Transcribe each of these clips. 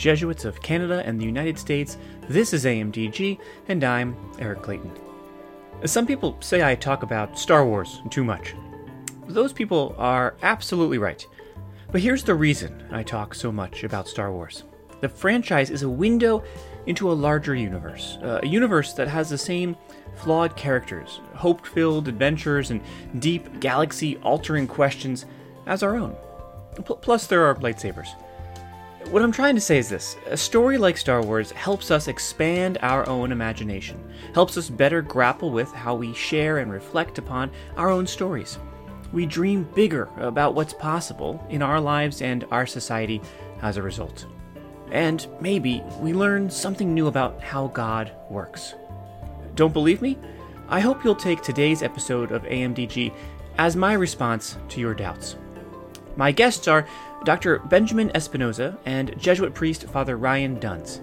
Jesuits of Canada and the United States. This is AMDG, and I'm Eric Clayton. Some people say I talk about Star Wars too much. Those people are absolutely right. But here's the reason I talk so much about Star Wars the franchise is a window into a larger universe, a universe that has the same flawed characters, hope filled adventures, and deep galaxy altering questions as our own. P- plus, there are lightsabers. What I'm trying to say is this a story like Star Wars helps us expand our own imagination, helps us better grapple with how we share and reflect upon our own stories. We dream bigger about what's possible in our lives and our society as a result. And maybe we learn something new about how God works. Don't believe me? I hope you'll take today's episode of AMDG as my response to your doubts. My guests are Dr. Benjamin Espinoza and Jesuit priest Father Ryan Duns.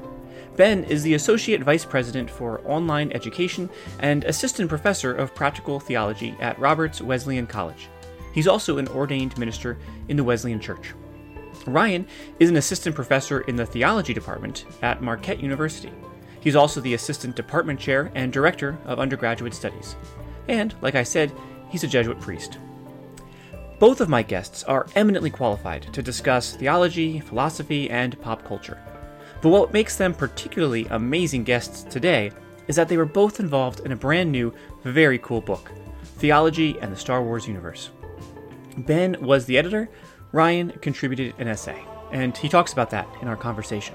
Ben is the Associate Vice President for Online Education and Assistant Professor of Practical Theology at Roberts Wesleyan College. He's also an ordained minister in the Wesleyan Church. Ryan is an assistant professor in the theology department at Marquette University. He's also the assistant department chair and director of undergraduate studies. And, like I said, he's a Jesuit priest. Both of my guests are eminently qualified to discuss theology, philosophy, and pop culture. But what makes them particularly amazing guests today is that they were both involved in a brand new, very cool book Theology and the Star Wars Universe. Ben was the editor, Ryan contributed an essay, and he talks about that in our conversation.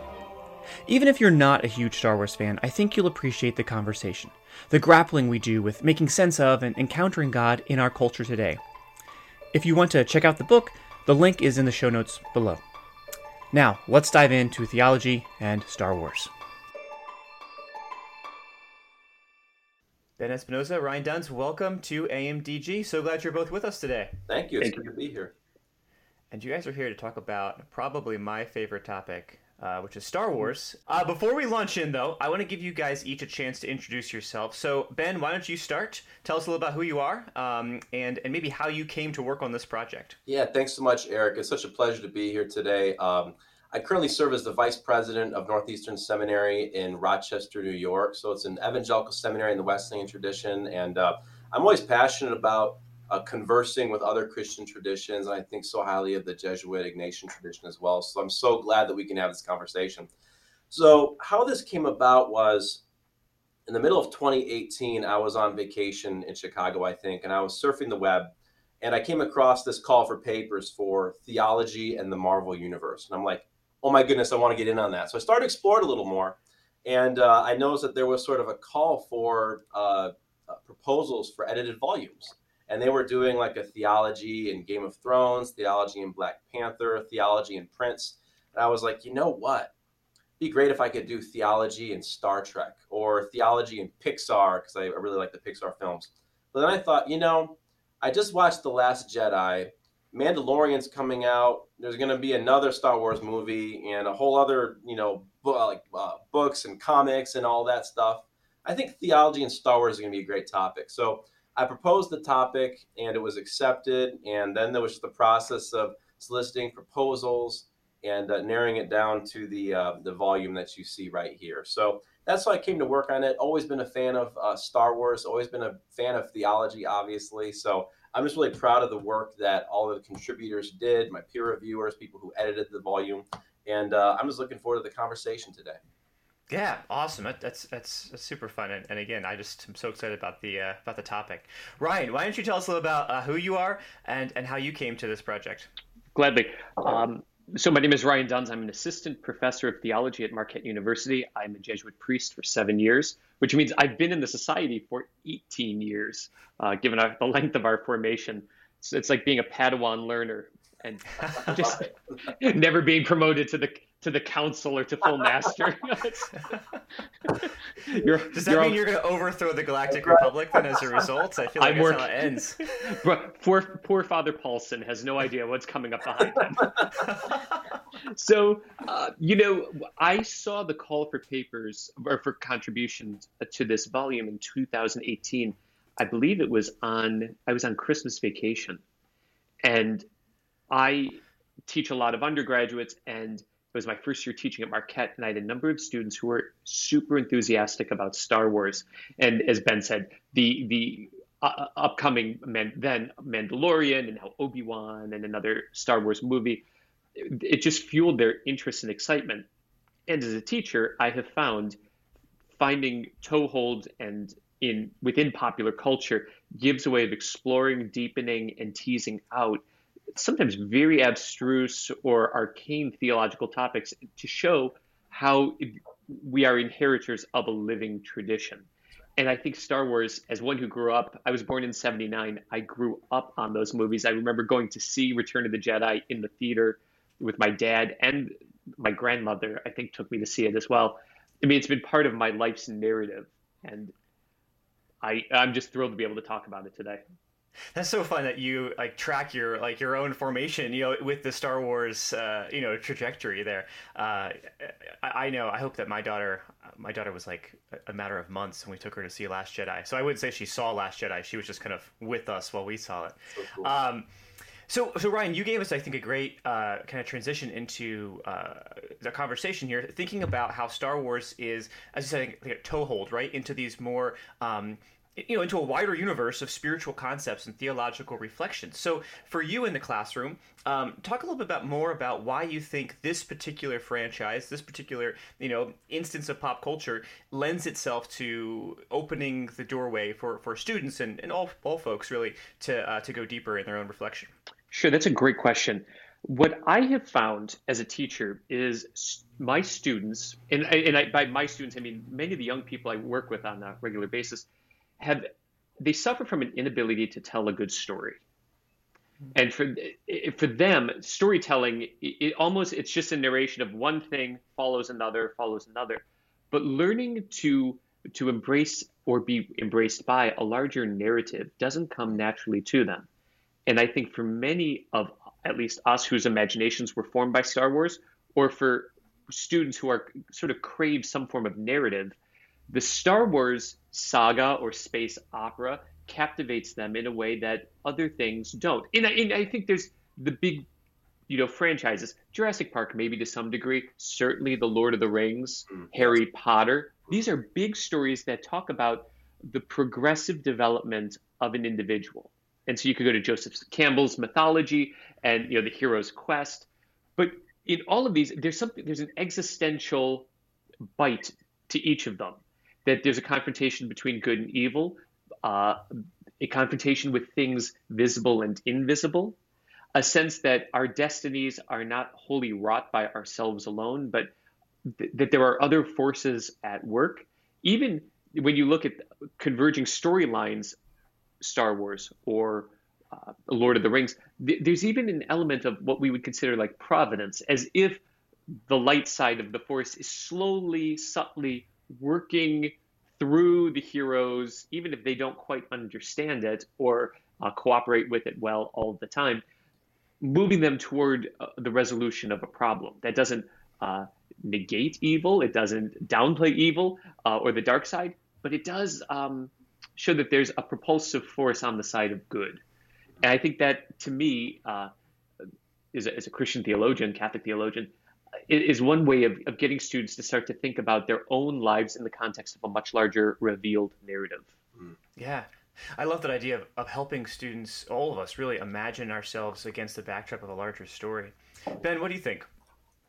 Even if you're not a huge Star Wars fan, I think you'll appreciate the conversation, the grappling we do with making sense of and encountering God in our culture today. If you want to check out the book, the link is in the show notes below. Now, let's dive into theology and Star Wars. Ben Espinoza, Ryan Duns, welcome to AMDG. So glad you're both with us today. Thank you. It's good to be here. And you guys are here to talk about probably my favorite topic, uh, which is Star Wars. Uh, before we launch in, though, I want to give you guys each a chance to introduce yourself. So, Ben, why don't you start? Tell us a little about who you are um, and, and maybe how you came to work on this project. Yeah, thanks so much, Eric. It's such a pleasure to be here today. Um, I currently serve as the vice president of Northeastern Seminary in Rochester, New York. So, it's an evangelical seminary in the Wesleyan tradition. And uh, I'm always passionate about uh, conversing with other Christian traditions. And I think so highly of the Jesuit Ignatian tradition as well. So I'm so glad that we can have this conversation. So, how this came about was in the middle of 2018, I was on vacation in Chicago, I think, and I was surfing the web and I came across this call for papers for theology and the Marvel universe. And I'm like, oh my goodness, I want to get in on that. So I started exploring a little more. And uh, I noticed that there was sort of a call for uh, uh, proposals for edited volumes and they were doing like a theology in Game of Thrones, theology in Black Panther, theology in Prince. And I was like, you know what? Be great if I could do theology in Star Trek or theology in Pixar because I really like the Pixar films. But then I thought, you know, I just watched The Last Jedi. Mandalorian's coming out. There's going to be another Star Wars movie and a whole other, you know, like uh, books and comics and all that stuff. I think theology and Star Wars is going to be a great topic. So I proposed the topic and it was accepted. And then there was the process of soliciting proposals and uh, narrowing it down to the uh, the volume that you see right here. So that's why I came to work on it. Always been a fan of uh, Star Wars. Always been a fan of theology, obviously. So I'm just really proud of the work that all of the contributors did, my peer reviewers, people who edited the volume, and uh, I'm just looking forward to the conversation today. Yeah, awesome. That, that's, that's that's super fun, and, and again, I just am so excited about the uh, about the topic. Ryan, why don't you tell us a little about uh, who you are and and how you came to this project? Gladly. Um, so my name is Ryan Duns. I'm an assistant professor of theology at Marquette University. I'm a Jesuit priest for seven years, which means I've been in the society for 18 years, uh, given our, the length of our formation. So it's like being a Padawan learner and just never being promoted to the to the council or to full master. Does that mean all... you're going to overthrow the Galactic Republic then as a result? I feel like I'm that's working... how it ends. poor, poor Father Paulson has no idea what's coming up behind him. so, uh, you know, I saw the call for papers or for contributions to this volume in 2018. I believe it was on, I was on Christmas vacation. And I teach a lot of undergraduates and It was my first year teaching at Marquette, and I had a number of students who were super enthusiastic about Star Wars. And as Ben said, the the uh, upcoming Man- then Mandalorian and now Obi Wan and another Star Wars movie, it just fueled their interest and excitement. And as a teacher, I have found finding toehold and in within popular culture gives a way of exploring, deepening, and teasing out sometimes very abstruse or arcane theological topics to show how we are inheritors of a living tradition. And I think Star Wars, as one who grew up, I was born in 79. I grew up on those movies. I remember going to see Return of the Jedi in the theater with my dad and my grandmother, I think, took me to see it as well. I mean, it's been part of my life's narrative. And I, I'm just thrilled to be able to talk about it today. That's so fun that you like track your like your own formation, you know, with the Star Wars, uh, you know, trajectory there. Uh, I, I, know. I hope that my daughter, my daughter was like a matter of months when we took her to see Last Jedi. So I wouldn't say she saw Last Jedi. She was just kind of with us while we saw it. So cool. Um, so, so Ryan, you gave us, I think, a great uh, kind of transition into uh, the conversation here, thinking about how Star Wars is, as you said, like a toehold, right, into these more um, you know into a wider universe of spiritual concepts and theological reflections. So for you in the classroom um, talk a little bit about more about why you think this particular franchise this particular you know instance of pop culture lends itself to opening the doorway for for students and, and all, all folks really to uh, to go deeper in their own reflection. Sure that's a great question. What I have found as a teacher is my students, and, and I, by my students, I mean many of the young people I work with on a regular basis, have they suffer from an inability to tell a good story. Hmm. And for for them storytelling it almost it's just a narration of one thing follows another follows another. But learning to to embrace or be embraced by a larger narrative doesn't come naturally to them. And i think for many of at least us whose imaginations were formed by star wars or for students who are sort of crave some form of narrative the Star Wars saga or space opera captivates them in a way that other things don't. And I, and I think there's the big, you know, franchises. Jurassic Park, maybe to some degree. Certainly, The Lord of the Rings, mm, Harry Potter. These are big stories that talk about the progressive development of an individual. And so you could go to Joseph Campbell's mythology and you know the hero's quest. But in all of these, there's something there's an existential bite to each of them that there's a confrontation between good and evil, uh, a confrontation with things visible and invisible, a sense that our destinies are not wholly wrought by ourselves alone, but th- that there are other forces at work. Even when you look at converging storylines, Star Wars or uh, Lord of the Rings, th- there's even an element of what we would consider like providence, as if the light side of the force is slowly, subtly working through the heroes, even if they don't quite understand it or uh, cooperate with it well all the time, moving them toward uh, the resolution of a problem. That doesn't uh, negate evil, it doesn't downplay evil uh, or the dark side, but it does um, show that there's a propulsive force on the side of good. And I think that, to me, uh, as a, as a Christian theologian, Catholic theologian, is one way of, of getting students to start to think about their own lives in the context of a much larger revealed narrative. Mm. Yeah. I love that idea of, of helping students, all of us, really imagine ourselves against the backdrop of a larger story. Ben, what do you think?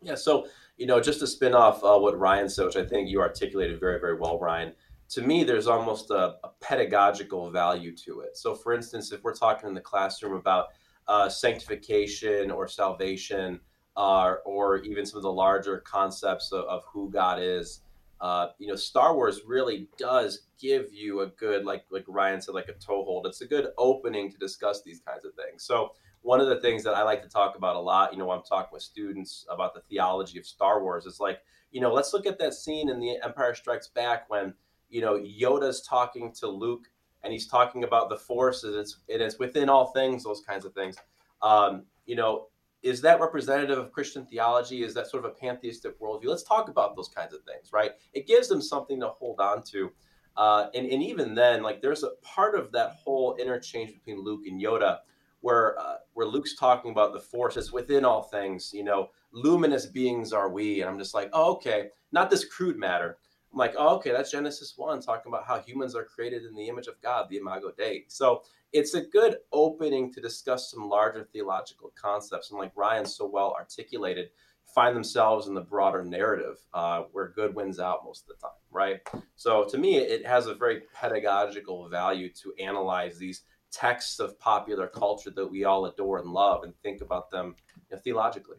Yeah, so, you know, just to spin off uh, what Ryan said, which I think you articulated very, very well, Ryan, to me, there's almost a, a pedagogical value to it. So, for instance, if we're talking in the classroom about uh, sanctification or salvation, uh, or even some of the larger concepts of, of who God is. Uh, you know, Star Wars really does give you a good, like like Ryan said, like a toehold. It's a good opening to discuss these kinds of things. So one of the things that I like to talk about a lot, you know, I'm talking with students about the theology of Star Wars, is like, you know, let's look at that scene in The Empire Strikes Back when, you know, Yoda's talking to Luke and he's talking about the Force and it's, and it's within all things, those kinds of things. Um, you know, is that representative of Christian theology? Is that sort of a pantheistic worldview? Let's talk about those kinds of things, right? It gives them something to hold on to. Uh, and, and even then, like there's a part of that whole interchange between Luke and Yoda where uh, where Luke's talking about the forces within all things. You know, luminous beings are we, and I'm just like, oh, okay, not this crude matter. I'm like, oh, okay, that's Genesis one, talking about how humans are created in the image of God, the Imago Dei. So it's a good opening to discuss some larger theological concepts, and like Ryan so well articulated, find themselves in the broader narrative uh, where good wins out most of the time, right? So to me, it has a very pedagogical value to analyze these texts of popular culture that we all adore and love and think about them you know, theologically.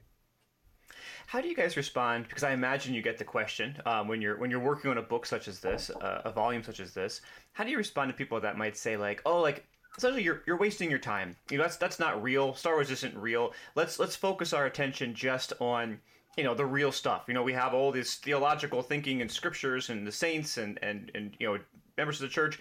How do you guys respond? Because I imagine you get the question um, when you're when you're working on a book such as this, uh, a volume such as this. How do you respond to people that might say like, "Oh, like essentially you're you're wasting your time. You know, that's that's not real. Star Wars isn't real. Let's let's focus our attention just on you know the real stuff. You know, we have all this theological thinking and scriptures and the saints and and and you know members of the church.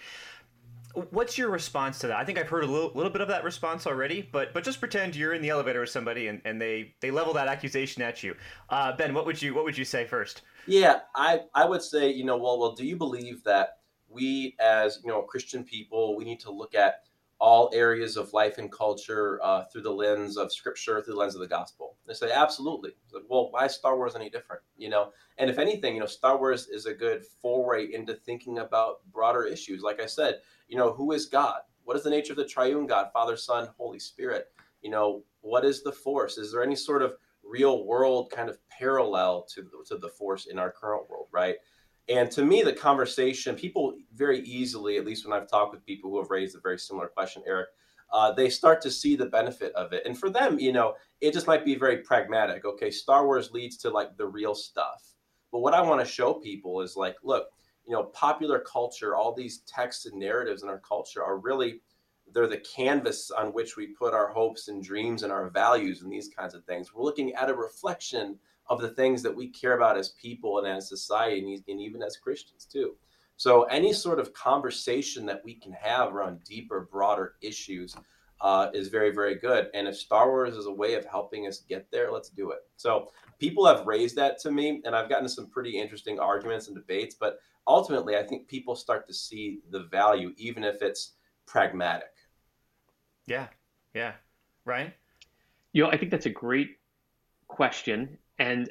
What's your response to that? I think I've heard a little, little bit of that response already, but but just pretend you're in the elevator with somebody and, and they, they level that accusation at you. Uh, ben, what would you what would you say first? Yeah, I, I would say, you know, well, well, do you believe that we as you know Christian people, we need to look at all areas of life and culture uh, through the lens of scripture, through the lens of the gospel. They say, absolutely. Like, well, why is Star Wars any different? You know, and if anything, you know, Star Wars is a good foray into thinking about broader issues. Like I said, you know, who is God? What is the nature of the triune God, Father, Son, Holy Spirit? You know, what is the force? Is there any sort of real world kind of parallel to, to the force in our current world, right? And to me, the conversation, people very easily, at least when I've talked with people who have raised a very similar question, Eric, uh, they start to see the benefit of it. And for them, you know, it just might be very pragmatic. Okay, Star Wars leads to like the real stuff. But what I want to show people is like, look, you know, popular culture, all these texts and narratives in our culture are really, they're the canvas on which we put our hopes and dreams and our values and these kinds of things. We're looking at a reflection of the things that we care about as people and as society and even as Christians too. So any sort of conversation that we can have around deeper, broader issues uh, is very, very good. And if Star Wars is a way of helping us get there, let's do it. So people have raised that to me, and I've gotten some pretty interesting arguments and debates. But ultimately, I think people start to see the value, even if it's pragmatic. Yeah, yeah, Ryan. You know, I think that's a great question, and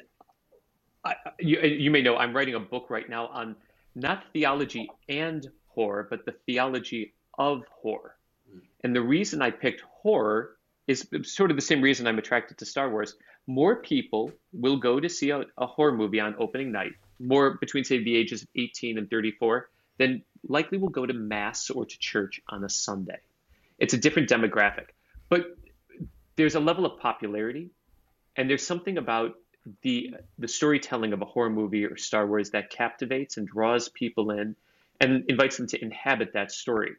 I, you, you may know I'm writing a book right now on not theology and horror, but the theology of horror. Mm. And the reason I picked horror is sort of the same reason I'm attracted to Star Wars. More people will go to see a, a horror movie on opening night, more between, say, the ages of 18 and 34, then likely will go to Mass or to church on a Sunday. It's a different demographic. But there's a level of popularity, and there's something about the the storytelling of a horror movie or Star Wars that captivates and draws people in and invites them to inhabit that story.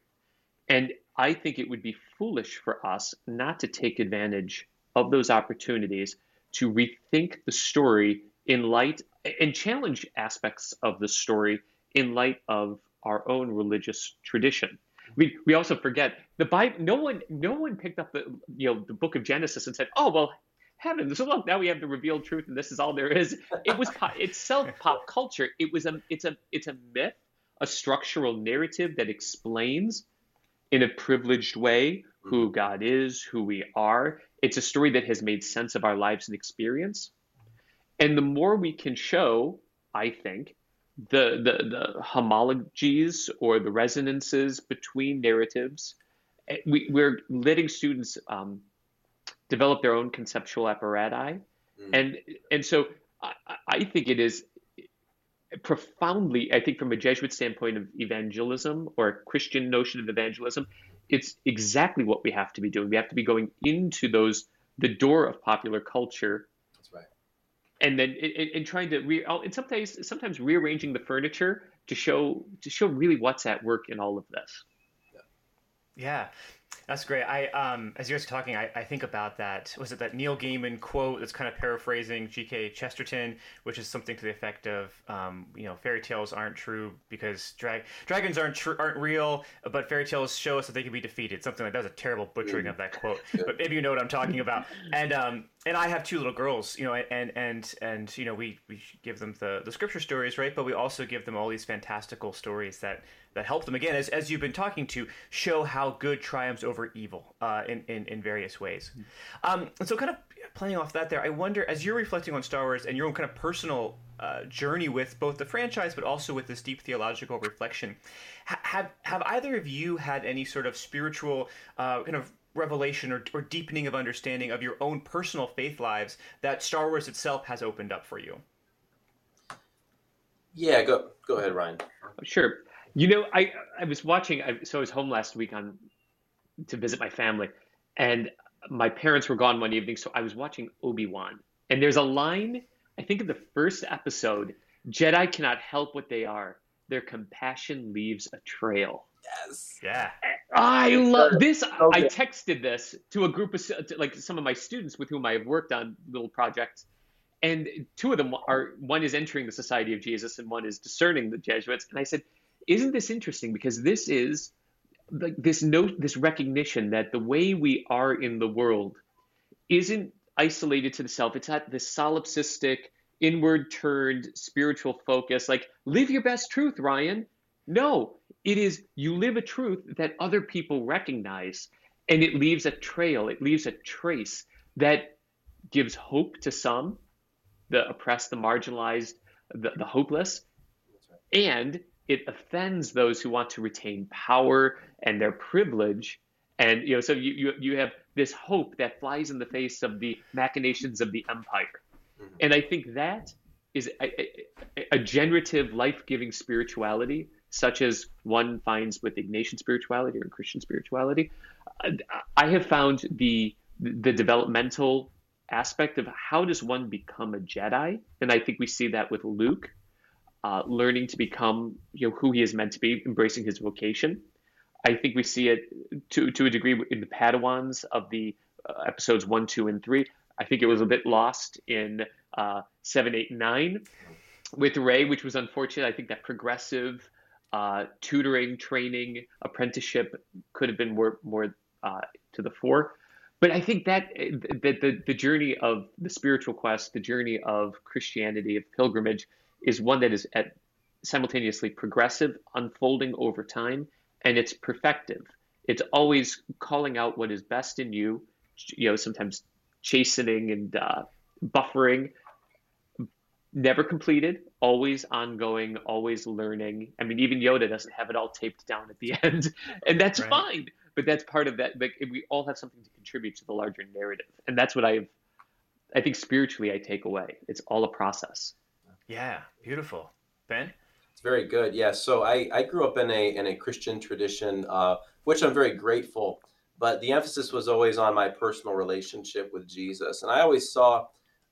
And I think it would be foolish for us not to take advantage of those opportunities to rethink the story in light and challenge aspects of the story in light of our own religious tradition. We, we also forget the Bible. No one no one picked up the you know the book of Genesis and said, "Oh well, heavens so look now we have the revealed truth and this is all there is it was itself pop culture it was a it's a it's a myth a structural narrative that explains in a privileged way who hmm. god is who we are it's a story that has made sense of our lives and experience and the more we can show i think the the, the homologies or the resonances between narratives eh, we, we're letting students um, develop their own conceptual apparatus. Mm. And and so I, I think it is profoundly, I think from a Jesuit standpoint of evangelism or a Christian notion of evangelism, it's exactly what we have to be doing. We have to be going into those the door of popular culture. And then and, trying to re and sometimes sometimes rearranging the furniture to show to show really what's at work in all of this. Yeah. That's great. I um, as you guys are talking, I, I think about that. Was it that Neil Gaiman quote that's kind of paraphrasing G.K. Chesterton, which is something to the effect of, um, you know, fairy tales aren't true because dra- dragons aren't tr- aren't real, but fairy tales show us that they can be defeated. Something like that was a terrible butchering of that quote, but maybe you know what I'm talking about. And um, and I have two little girls, you know, and and and you know, we we give them the the scripture stories, right? But we also give them all these fantastical stories that that help them again, as as you've been talking to, show how good triumphs over evil uh, in, in in various ways. Um, and so, kind of playing off that, there, I wonder as you're reflecting on Star Wars and your own kind of personal uh, journey with both the franchise, but also with this deep theological reflection, ha- have have either of you had any sort of spiritual uh, kind of revelation or, or deepening of understanding of your own personal faith lives that Star Wars itself has opened up for you? Yeah, go go ahead, Ryan. Sure. You know, I I was watching. I, so I was home last week on to visit my family, and my parents were gone one evening. So I was watching Obi Wan, and there's a line. I think in the first episode, Jedi cannot help what they are. Their compassion leaves a trail. Yes. Yeah. I love this. I texted this to a group of like some of my students with whom I have worked on little projects, and two of them are one is entering the Society of Jesus and one is discerning the Jesuits. And I said, "Isn't this interesting? Because this is like this note, this recognition that the way we are in the world isn't isolated to the self. It's at this solipsistic, inward turned spiritual focus. Like live your best truth, Ryan. No, it is you live a truth that other people recognize, and it leaves a trail, it leaves a trace that gives hope to some, the oppressed, the marginalized, the, the hopeless, and it offends those who want to retain power and their privilege. And you know, so you, you you have this hope that flies in the face of the machinations of the empire. Mm-hmm. And I think that is a, a, a generative, life-giving spirituality such as one finds with Ignatian spirituality or Christian spirituality. I have found the the developmental aspect of how does one become a Jedi, and I think we see that with Luke, uh, learning to become you know who he is meant to be, embracing his vocation. I think we see it to to a degree in the Padawans of the uh, episodes one, two, and three. I think it was a bit lost in uh, seven, eight, nine with Rey, which was unfortunate. I think that progressive uh, tutoring, training, apprenticeship could have been more more uh, to the fore. But I think that the, the the journey of the spiritual quest, the journey of Christianity, of pilgrimage, is one that is at simultaneously progressive, unfolding over time, and it's perfective. It's always calling out what is best in you. You know, sometimes chastening and uh, buffering, never completed, always ongoing, always learning. I mean, even Yoda doesn't have it all taped down at the end, and that's right. fine. But that's part of that. Like, we all have something to contribute to the larger narrative, and that's what I've. I think spiritually, I take away. It's all a process. Yeah, beautiful, Ben. It's very good. Yeah. So I, I grew up in a in a Christian tradition, uh, which I'm very grateful. But the emphasis was always on my personal relationship with Jesus, and I always saw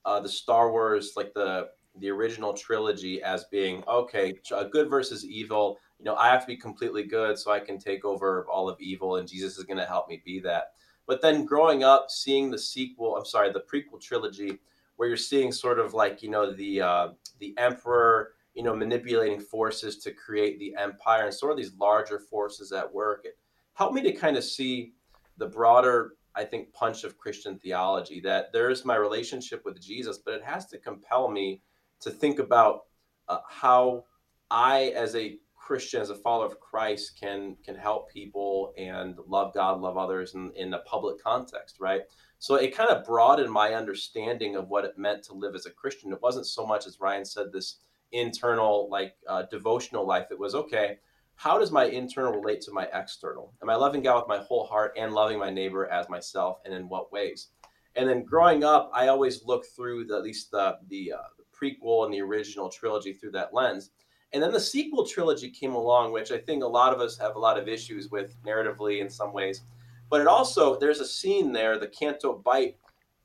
uh, the Star Wars, like the the original trilogy as being okay, good versus evil. You know, I have to be completely good so I can take over all of evil, and Jesus is going to help me be that. But then growing up, seeing the sequel, I'm sorry, the prequel trilogy, where you're seeing sort of like you know the uh, the emperor, you know, manipulating forces to create the empire, and sort of these larger forces at work. It helped me to kind of see the broader I think, punch of Christian theology that there's my relationship with Jesus, but it has to compel me to think about uh, how I, as a Christian, as a follower of Christ, can can help people and love God, love others in, in a public context, right? So it kind of broadened my understanding of what it meant to live as a Christian. It wasn't so much as Ryan said, this internal like uh, devotional life. It was okay. How does my internal relate to my external? Am I loving God with my whole heart and loving my neighbor as myself, and in what ways? And then growing up, I always looked through the, at least the the, uh, prequel and the original trilogy through that lens. And then the sequel trilogy came along, which I think a lot of us have a lot of issues with narratively in some ways. But it also, there's a scene there, the Canto Bight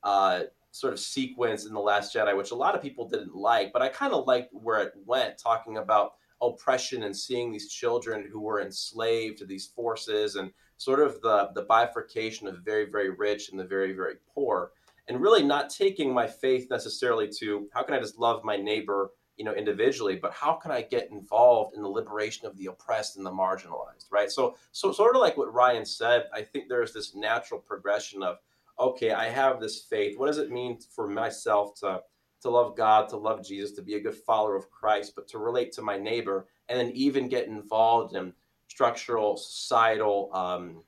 uh, sort of sequence in The Last Jedi, which a lot of people didn't like, but I kind of liked where it went, talking about oppression and seeing these children who were enslaved to these forces and sort of the, the bifurcation of very, very rich and the very, very poor and really not taking my faith necessarily to how can I just love my neighbor, you know, individually, but how can I get involved in the liberation of the oppressed and the marginalized, right? So, so sort of like what Ryan said, I think there's this natural progression of, okay, I have this faith. What does it mean for myself to to love God, to love Jesus, to be a good follower of Christ, but to relate to my neighbor, and then even get involved in structural, societal um,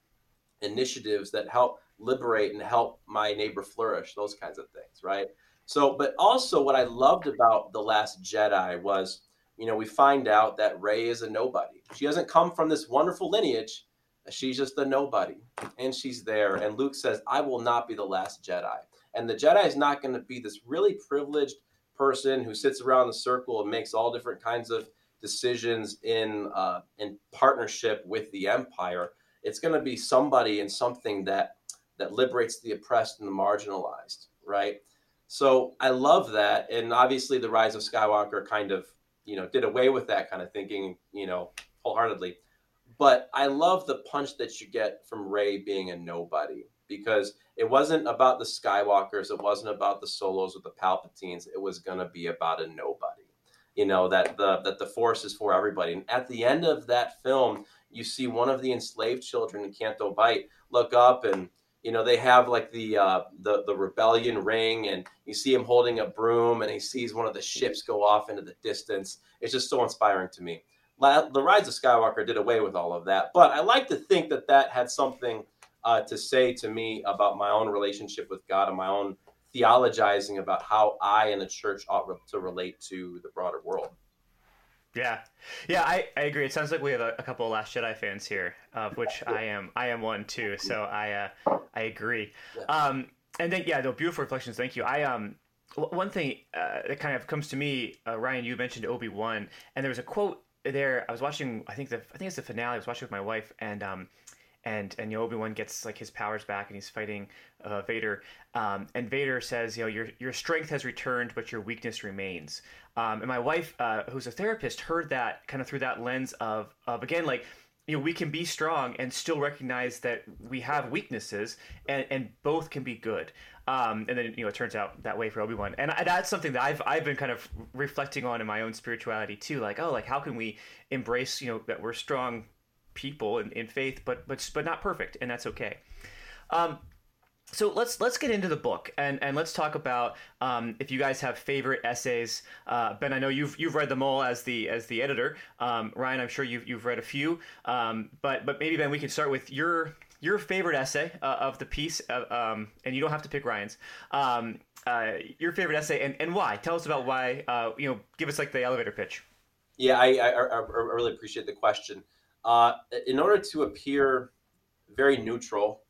initiatives that help liberate and help my neighbor flourish, those kinds of things, right? So, but also what I loved about The Last Jedi was, you know, we find out that Rey is a nobody. She doesn't come from this wonderful lineage. She's just a nobody. And she's there. And Luke says, I will not be the last Jedi. And the Jedi is not going to be this really privileged person who sits around the circle and makes all different kinds of decisions in uh, in partnership with the Empire. It's going to be somebody and something that that liberates the oppressed and the marginalized, right? So I love that, and obviously the Rise of Skywalker kind of you know did away with that kind of thinking, you know, wholeheartedly. But I love the punch that you get from Rey being a nobody because it wasn't about the Skywalkers, it wasn't about the Solos or the Palpatines. It was to be about a nobody. You know that the that the Force is for everybody. And at the end of that film, you see one of the enslaved children in Canto Bight look up and you know they have like the uh, the the rebellion ring, and you see him holding a broom, and he sees one of the ships go off into the distance. It's just so inspiring to me. The Rise of Skywalker did away with all of that, but I like to think that that had something uh, to say to me about my own relationship with God and my own theologizing about how I and the church ought to relate to the broader world. Yeah, yeah, I, I agree. It sounds like we have a, a couple of Last Jedi fans here, of which I am I am one too. So I uh, I agree. Um, and then yeah, the beautiful reflections. Thank you. I um one thing uh, that kind of comes to me, uh, Ryan, you mentioned Obi Wan, and there was a quote there. I was watching. I think the I think it's the finale. I was watching with my wife, and um, and and you know, Obi Wan gets like his powers back, and he's fighting uh, Vader. Um, and Vader says, you know, your your strength has returned, but your weakness remains. Um, and my wife, uh, who's a therapist, heard that kind of through that lens of of again like you know we can be strong and still recognize that we have weaknesses and, and both can be good um, and then you know it turns out that way for obi-wan and that's something that i've i've been kind of reflecting on in my own spirituality too like oh like how can we embrace you know that we're strong people in, in faith, but but but not perfect, and that's okay. Um, so let's let's get into the book and, and let's talk about um, if you guys have favorite essays. Uh, ben, I know you've you've read them all as the as the editor. Um, Ryan, I'm sure you've you've read a few. Um, but but maybe Ben, we can start with your your favorite essay uh, of the piece, uh, um, and you don't have to pick Ryan's. Um, uh, your favorite essay and, and why? Tell us about why. Uh, you know, give us like the elevator pitch. Yeah, I, I, I really appreciate the question. Uh, in order to appear very neutral,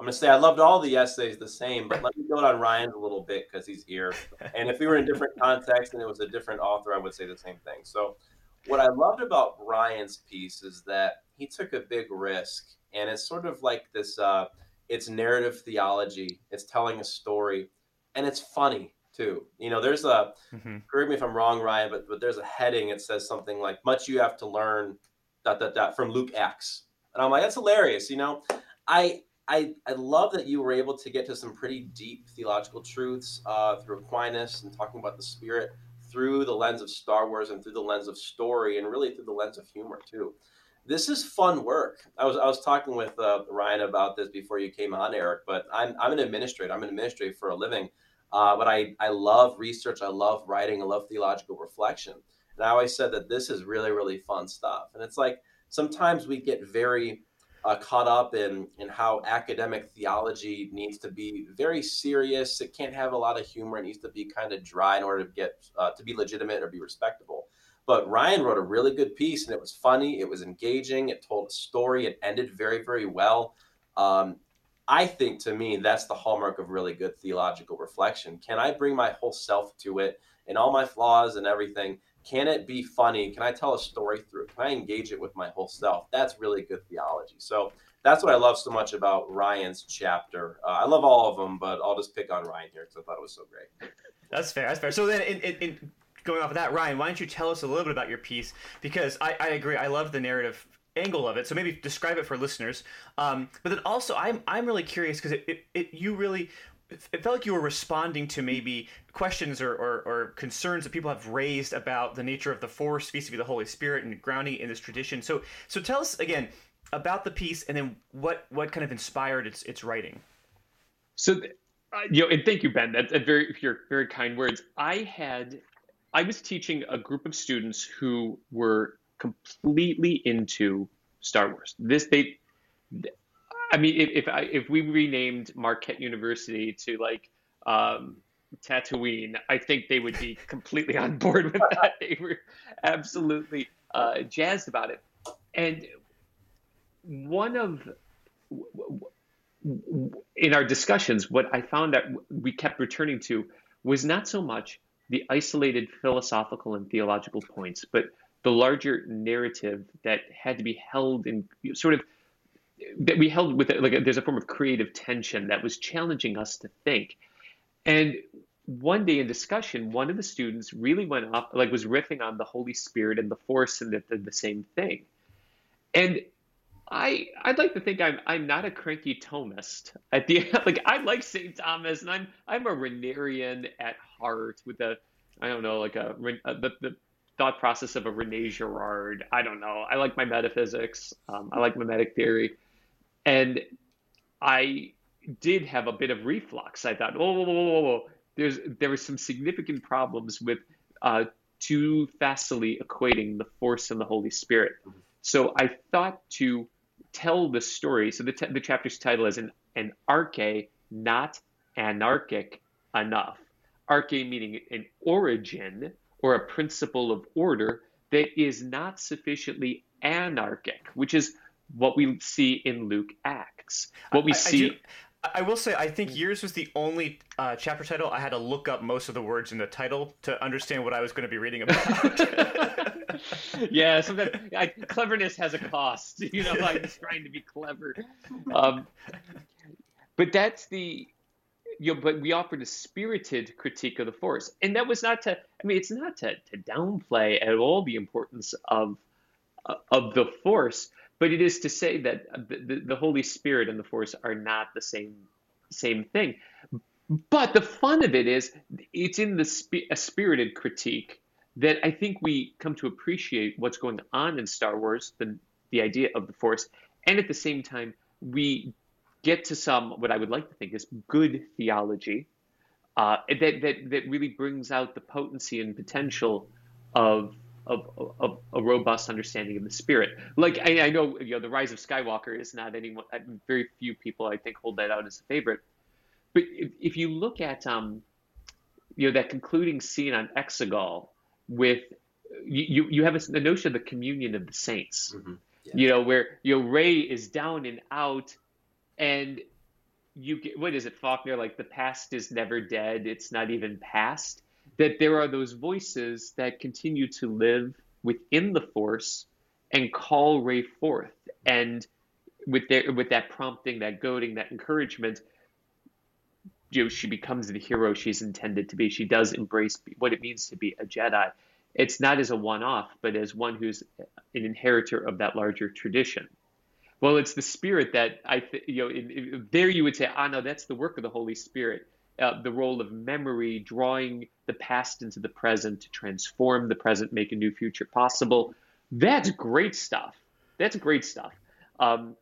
I'm going to say I loved all the essays the same, but let me go on Ryan's a little bit because he's here. And if we were in different contexts and it was a different author, I would say the same thing. So, what I loved about Ryan's piece is that he took a big risk, and it's sort of like this. Uh, it's narrative theology. It's telling a story, and it's funny too. You know, there's a. Mm-hmm. Correct me if I'm wrong, Ryan, but but there's a heading. It says something like "Much you have to learn dot dot dot from Luke Acts. And I'm like, that's hilarious. You know, I I I love that you were able to get to some pretty deep theological truths uh, through Aquinas and talking about the Spirit through the lens of Star Wars and through the lens of story and really through the lens of humor too. This is fun work. I was I was talking with uh, Ryan about this before you came on, Eric. But I'm I'm an administrator. I'm an administrator for a living. Uh, but I I love research. I love writing. I love theological reflection. And I always said that this is really, really fun stuff. And it's like sometimes we get very uh, caught up in in how academic theology needs to be very serious. It can't have a lot of humor. It needs to be kind of dry in order to get uh, to be legitimate or be respectable. But Ryan wrote a really good piece, and it was funny. It was engaging. It told a story. It ended very, very well. Um, I think to me that's the hallmark of really good theological reflection. Can I bring my whole self to it and all my flaws and everything? Can it be funny? Can I tell a story through it? Can I engage it with my whole self? That's really good theology. So that's what I love so much about Ryan's chapter. Uh, I love all of them, but I'll just pick on Ryan here because I thought it was so great. That's fair. That's fair. So then, in, in, in going off of that, Ryan, why don't you tell us a little bit about your piece? Because I, I agree. I love the narrative angle of it. So maybe describe it for listeners. Um, but then also, I'm I'm really curious because it, it, it you really it felt like you were responding to maybe questions or, or, or, concerns that people have raised about the nature of the force vis-a-vis the holy spirit and grounding in this tradition so so tell us again about the piece and then what what kind of inspired its its writing So, uh, you know, and thank you, Ben. That's a very your very kind words. I had, I was teaching a group of students who were completely into Star Wars. This they, I mean, if if, I, if we renamed Marquette University to like um, Tatooine, I think they would be completely on board with that. They were absolutely uh, jazzed about it. And one of in our discussions, what I found that we kept returning to was not so much the isolated philosophical and theological points, but the larger narrative that had to be held in sort of that we held with like a, there's a form of creative tension that was challenging us to think. And one day in discussion, one of the students really went off, like was riffing on the Holy Spirit and the Force, and that they're the same thing. And I I'd like to think I'm I'm not a cranky Thomist. At the end. like I like Saint Thomas, and I'm I'm a Rahnerian at heart with a I don't know like a, a the, the thought process of a Rene Girard. I don't know. I like my metaphysics. Um, I like mimetic theory, and I did have a bit of reflux. I thought, whoa. There's there were some significant problems with uh, too fastly equating the Force and the Holy Spirit. So I thought to tell the story. So the, t- the chapter's title is an, an arche, not anarchic enough. Arche meaning an origin or a principle of order that is not sufficiently anarchic, which is what we see in Luke Acts. What we I, see. I do, I will say, I think yours was the only uh, chapter title. I had to look up most of the words in the title to understand what I was going to be reading about. yeah, sometimes I, cleverness has a cost. You know, I'm just trying to be clever. Um, but that's the, you know, but we offered a spirited critique of the force, and that was not to. I mean, it's not to, to downplay at all the importance of of the force, but it is to say that the, the Holy Spirit and the Force are not the same same thing. But the fun of it is it's in the sp- a spirited critique that I think we come to appreciate what's going on in Star Wars, the the idea of the Force, and at the same time we get to some what I would like to think is good theology uh, that that that really brings out the potency and potential of of, of, a robust understanding of the spirit. Like I, I, know, you know, the Rise of Skywalker is not anyone. Very few people, I think, hold that out as a favorite. But if, if you look at, um, you know, that concluding scene on Exegol with you, you have a, a notion of the communion of the saints. Mm-hmm. Yeah. You know, where you know Rey is down and out, and you get what is it, Faulkner? Like the past is never dead; it's not even past that there are those voices that continue to live within the force and call Rey forth. And with their with that prompting, that goading, that encouragement, you know, she becomes the hero she's intended to be. She does embrace what it means to be a Jedi. It's not as a one-off, but as one who's an inheritor of that larger tradition. Well, it's the spirit that I, th- you know, in, in, there you would say, ah, no, that's the work of the Holy Spirit uh, the role of memory, drawing the past into the present to transform the present, make a new future possible. That's great stuff. That's great stuff. Um,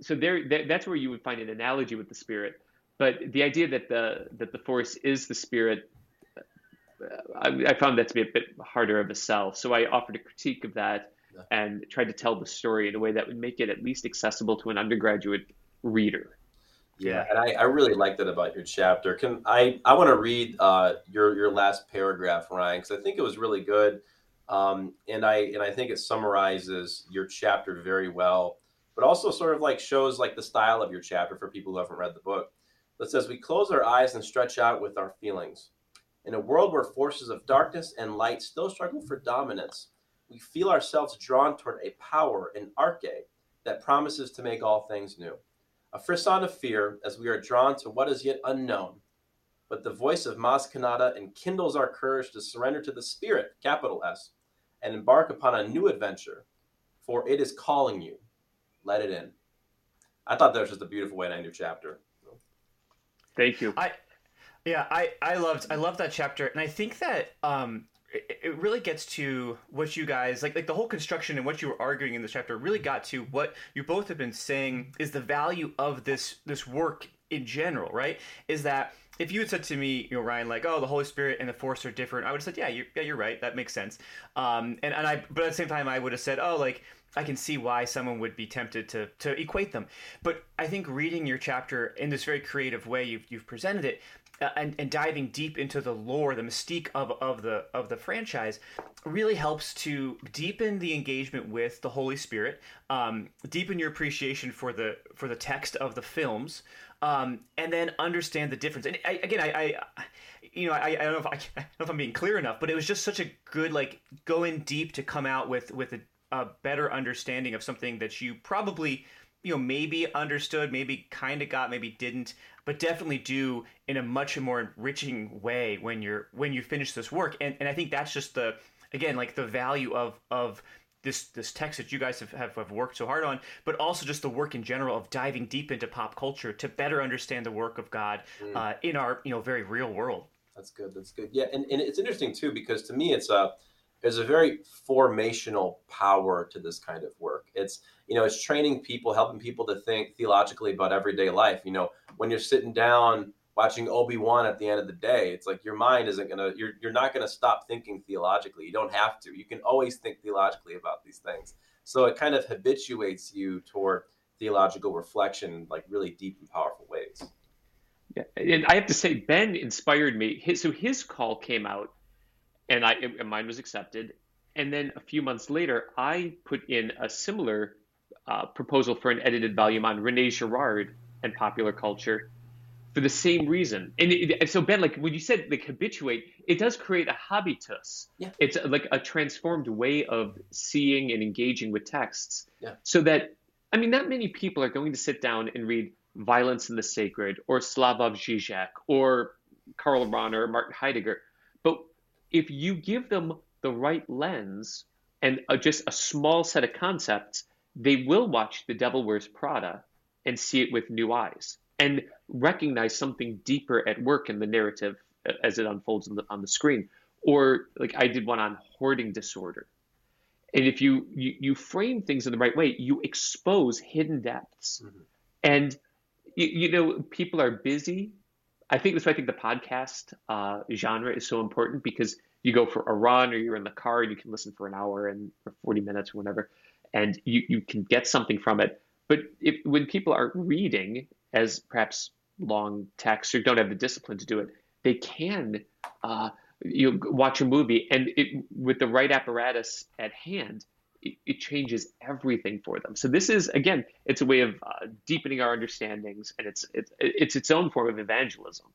so there, that, that's where you would find an analogy with the spirit. But the idea that the that the force is the spirit, uh, I, I found that to be a bit harder of a sell. So I offered a critique of that and tried to tell the story in a way that would make it at least accessible to an undergraduate reader. Yeah, and I, I really like that about your chapter. Can I? I want to read uh, your your last paragraph, Ryan, because I think it was really good, um, and I and I think it summarizes your chapter very well, but also sort of like shows like the style of your chapter for people who haven't read the book. That says we close our eyes and stretch out with our feelings. In a world where forces of darkness and light still struggle for dominance, we feel ourselves drawn toward a power, an arche, that promises to make all things new a frisson of fear as we are drawn to what is yet unknown. But the voice of Maz Kanata enkindles our courage to surrender to the Spirit, capital S, and embark upon a new adventure, for it is calling you. Let it in. I thought that was just a beautiful way to end your chapter. Thank you. I, yeah, I, I loved I loved that chapter, and I think that um, it, really gets to what you guys like like the whole construction and what you were arguing in this chapter really got to what you both have been saying is the value of this this work in general, right? Is that if you had said to me, you know, Ryan, like, oh, the Holy Spirit and the Force are different, I would have said, yeah, you're, yeah, you're right. That makes sense. Um, and, and I, but at the same time, I would have said, oh, like, I can see why someone would be tempted to, to equate them. But I think reading your chapter in this very creative way you've, you've presented it, uh, and, and diving deep into the lore, the mystique of, of the of the franchise, really helps to deepen the engagement with the Holy Spirit, um, deepen your appreciation for the for the text of the films, um, and then understand the difference. And I, again, I, I, you know, I, I don't know if I, I, don't know if I'm being clear enough, but it was just such a good like go in deep to come out with with a, a better understanding of something that you probably you know maybe understood maybe kind of got maybe didn't but definitely do in a much more enriching way when you're when you finish this work and, and i think that's just the again like the value of of this this text that you guys have, have, have, worked so hard on, but also just the work in general of diving deep into pop culture to better understand the work of God mm. uh, in our you know very real world. That's good. That's good. Yeah, and, and it's interesting too because to me it's a there's a very formational power to this kind of work. It's you know it's training people, helping people to think theologically about everyday life. You know when you're sitting down watching Obi-Wan at the end of the day, it's like your mind isn't to, you're, you're not to stop thinking theologically. You don't have to. You can always think theologically about these things. So it kind of habituates you toward theological reflection, like really deep and powerful ways. Yeah. And I have to say, Ben inspired me. His, so his call came out and I, and mine was accepted. And then a few months later, I put in a similar uh, proposal for an edited volume on Rene Girard and popular culture for the same reason. And, it, and, so Ben, like when you said like habituate, it does create a habitus. Yeah. It's like a transformed way of seeing and engaging with texts. Yeah. So that I mean, not many people are going to sit down and read Violence and the Sacred or Slavoj Žižek or Karl Rahner or Martin Heidegger. If you give them the right lens and a, just a small set of concepts, they will watch The Devil Wears Prada and see it with new eyes and recognize something deeper at work in the narrative as it unfolds on the, on the screen. Or like I did one on hoarding disorder. And if you, you, you frame things in the right way, you expose hidden depths. Mm-hmm. And you, you, know, people are busy. I think that's why I think the podcast uh, genre is so important because you go for a run or you're in the car and you can listen for an hour and for 40 minutes or whatever, and you, you can get something from it. But if, when people are reading as perhaps long text or don't have the discipline to do it, they can uh, you know, watch a movie and it, with the right apparatus at hand, it, it, changes everything for them. So this is again, it's a way of uh, deepening our understandings, and it's it's it's its own form of evangelism.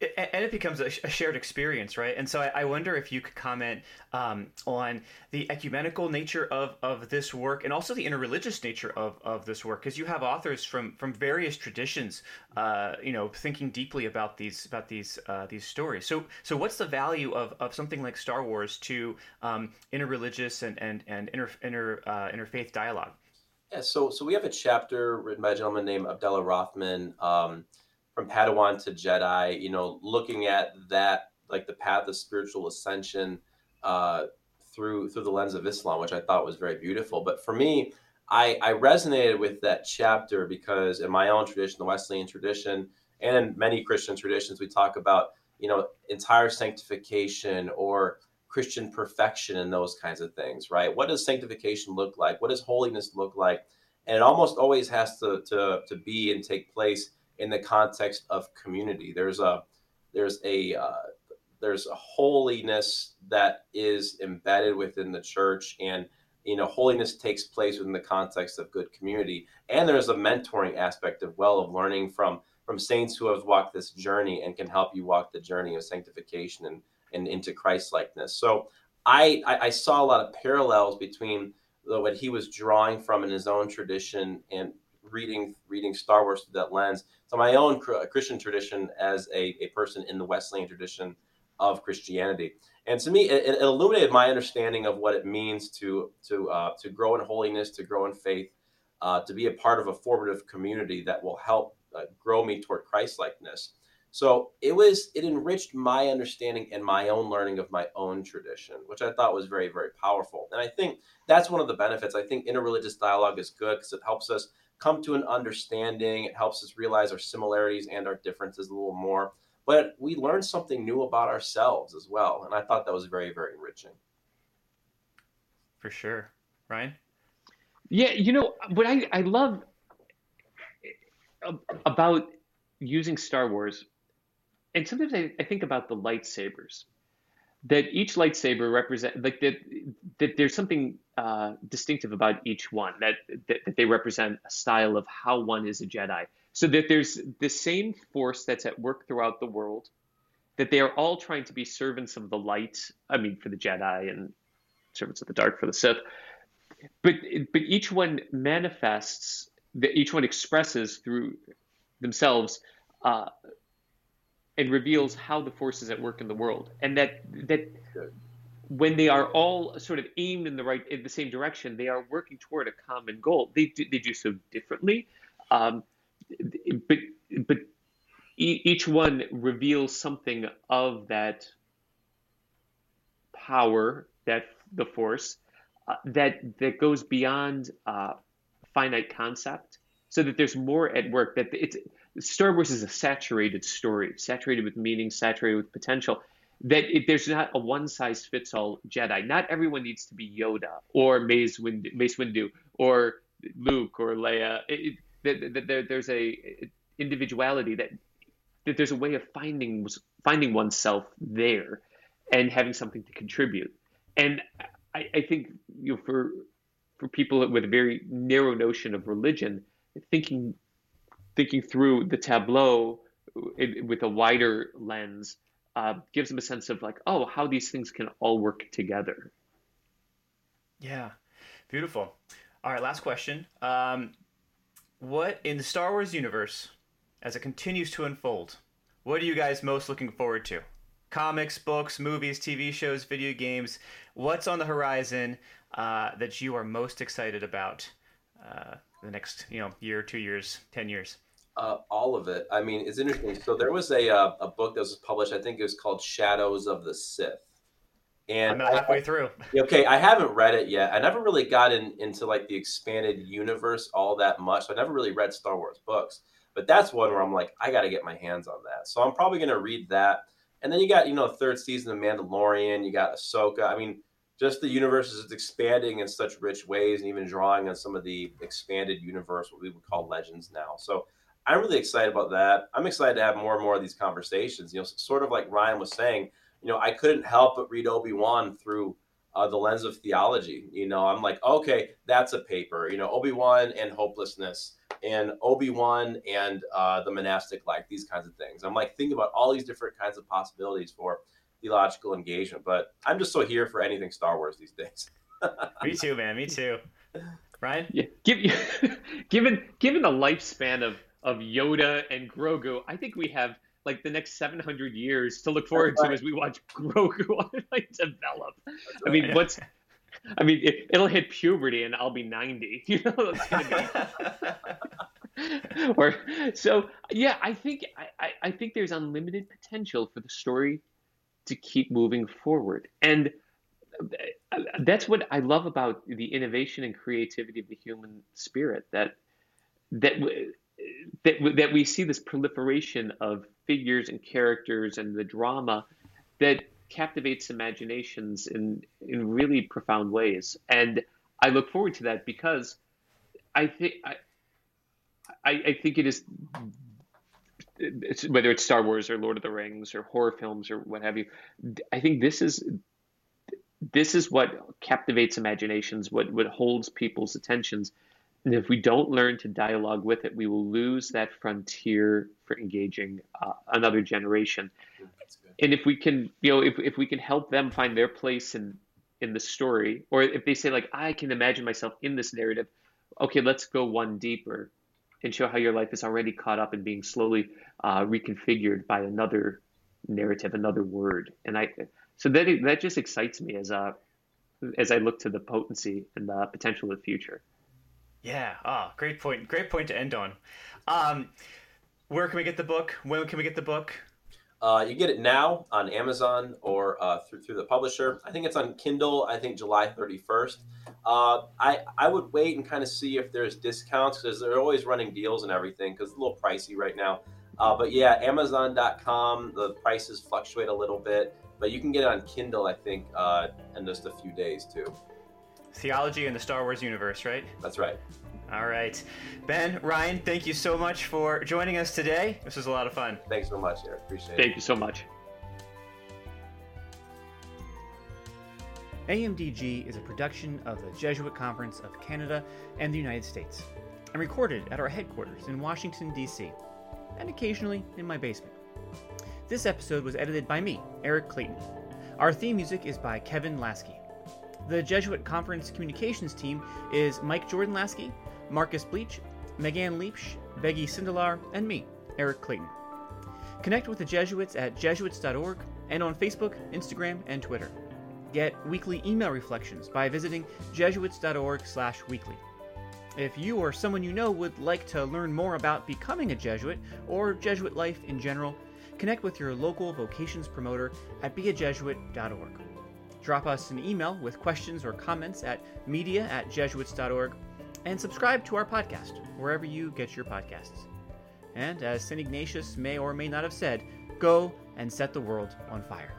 And it becomes a, shared experience, right? And so I, wonder if you could comment um, on the ecumenical nature of, of this work and also the interreligious nature of, of this work, because you have authors from, from various traditions, uh, you know, thinking deeply about these about these uh, these stories. So so what's the value of, of something like Star Wars to um, interreligious and and and inter inter uh, interfaith dialogue? Yeah, so so we have a chapter written by a gentleman named Abdullah Rothman. Um, from Padawan to Jedi, you know, looking at that like the path of spiritual ascension uh, through through the lens of Islam, which I thought was very beautiful. But for me, I, I resonated with that chapter because in my own tradition, the Wesleyan tradition, and in many Christian traditions, we talk about you know entire sanctification or Christian perfection and those kinds of things, right? What does sanctification look like? What does holiness look like? And it almost always has to to, to be and take place in the context of community. There's a there's a uh, there's a holiness that is embedded within the church and you know holiness takes place within the context of good community and there's a mentoring aspect of well of learning from from saints who have walked this journey and can help you walk the journey of sanctification and, and into christ likeness so I, I, I saw a lot of parallels between what he was drawing from in his own tradition and reading reading Star Wars through that lens. So my own Christian tradition as a, a person in the Wesleyan tradition of Christianity, and to me, it, it illuminated my understanding of what it means to to uh, to grow in holiness, to grow in faith, uh, to be a part of a formative community that will help uh, grow me toward Christlikeness. So it was it enriched my understanding and my own learning of my own tradition, which I thought was very very powerful. And I think that's one of the benefits. I think interreligious dialogue is good because it helps us come to an understanding. It helps us realize our similarities and our differences a little more. But we learn something new about ourselves as well. And I thought that was very, very enriching. For sure. Ryan? Yeah, you know, what I, I love uh, about using Star Wars, and sometimes I, I think about the lightsabers that each lightsaber represent like that that there's something uh, distinctive about each one that, that, that they represent a style of how one is a Jedi. So that there's the same force that's at work throughout the world, that they are all trying to be servants of the light. I mean, for the Jedi and servants of the dark for the Sith. But but each one manifests that each one expresses through themselves uh, and reveals how the force is at work in the world, and that that when they are all sort of aimed in the right in the same direction, they are working toward a common goal. They do, they do so differently, um, but but each one reveals something of that power, that the force, uh, that that goes beyond uh, finite concept, so that there's more at work. That it's Star Wars is a saturated story, saturated with meaning, saturated with potential. That it, there's not a one size fits all Jedi. Not everyone needs to be Yoda or Mace Windu, Mace Windu or Luke or Leia. It, it, there's a individuality that that there's a way of finding finding oneself there and having something to contribute. And I, I think you know for for people with a very narrow notion of religion, thinking thinking through the tableau with a wider lens uh, gives them a sense of like, oh, how these things can all work together. Yeah, beautiful. All right, last question. Um, what in the Star Wars universe, as it continues to unfold, what are you guys most looking forward to? Comics, books, movies, TV shows, video games. What's on the horizon uh, that you are most excited about uh, the next, you know, year, two years, ten years? Uh, all of it. I mean, it's interesting. So there was a uh, a book that was published. I think it was called Shadows of the Sith. And I'm halfway I, through. Okay, I haven't read it yet. I never really got in, into like the expanded universe all that much. So I never really read Star Wars books, but that's one where I'm like, I got to get my hands on that. So I'm probably going to read that. And then you got you know third season of Mandalorian. You got Ahsoka. I mean, just the universe is expanding in such rich ways, and even drawing on some of the expanded universe, what we would call legends now. So I'm really excited about that. I'm excited to have more and more of these conversations. You know, sort of like Ryan was saying, you know, I couldn't help but read Obi Wan through uh, the lens of theology. You know, I'm like, okay, that's a paper. You know, Obi Wan and hopelessness, and Obi Wan and uh, the monastic life. These kinds of things. I'm like thinking about all these different kinds of possibilities for theological engagement. But I'm just so here for anything Star Wars these days. Me too, man. Me too. Ryan, yeah. Give, given given the lifespan of of Yoda and Grogu, I think we have like the next 700 years to look forward right. to as we watch Grogu like develop. I mean, what's I mean, it, will hit puberty and I'll be 90. You know, it's gonna be. or so yeah, I think I, I think there's unlimited potential for the story to keep moving forward. And uh, that's what I love about the innovation and creativity of the human spirit that that that, that we see this proliferation of figures and characters and the drama that captivates imaginations in in really profound ways. And I look forward to that because I think I, I, think it is it's, whether it's Star Wars or Lord of the Rings or horror films or what have you. I think this is this is what captivates imaginations, what what holds people's attentions, and if we don't learn to dialogue with it, we will lose that frontier for engaging uh, another generation. And if we can, you know, if, if we can help them find their place in in the story, or if they say like, I can imagine myself in this narrative, okay, let's go one deeper and show how your life is already caught up and being slowly uh, reconfigured by another narrative, another word. And I, so that that just excites me as a as I look to the potency and the potential of the future. Yeah. Ah, great point. Great point to end on. Um, where can we get the book? When can we get the book? Uh, you get it now on Amazon or uh, through through the publisher. I think it's on Kindle. I think July 31st. Uh, I I would wait and kind of see if there's discounts because they're always running deals and everything because it's a little pricey right now. Uh, but yeah, Amazon.com. The prices fluctuate a little bit, but you can get it on Kindle. I think uh, in just a few days too. Theology in the Star Wars universe, right? That's right. All right. Ben, Ryan, thank you so much for joining us today. This was a lot of fun. Thanks so much, Eric. Appreciate it. Thank you so much. AMDG is a production of the Jesuit Conference of Canada and the United States and recorded at our headquarters in Washington, D.C., and occasionally in my basement. This episode was edited by me, Eric Clayton. Our theme music is by Kevin Laskey. The Jesuit Conference communications team is Mike Jordan Laskey, Marcus Bleech, Megan Leapsh, Becky Sindelar, and me, Eric Clayton. Connect with the Jesuits at jesuits.org and on Facebook, Instagram, and Twitter. Get weekly email reflections by visiting jesuits.org/weekly. If you or someone you know would like to learn more about becoming a Jesuit or Jesuit life in general, connect with your local vocations promoter at beajesuit.org. Drop us an email with questions or comments at media at jesuits.org and subscribe to our podcast wherever you get your podcasts. And as St. Ignatius may or may not have said, go and set the world on fire.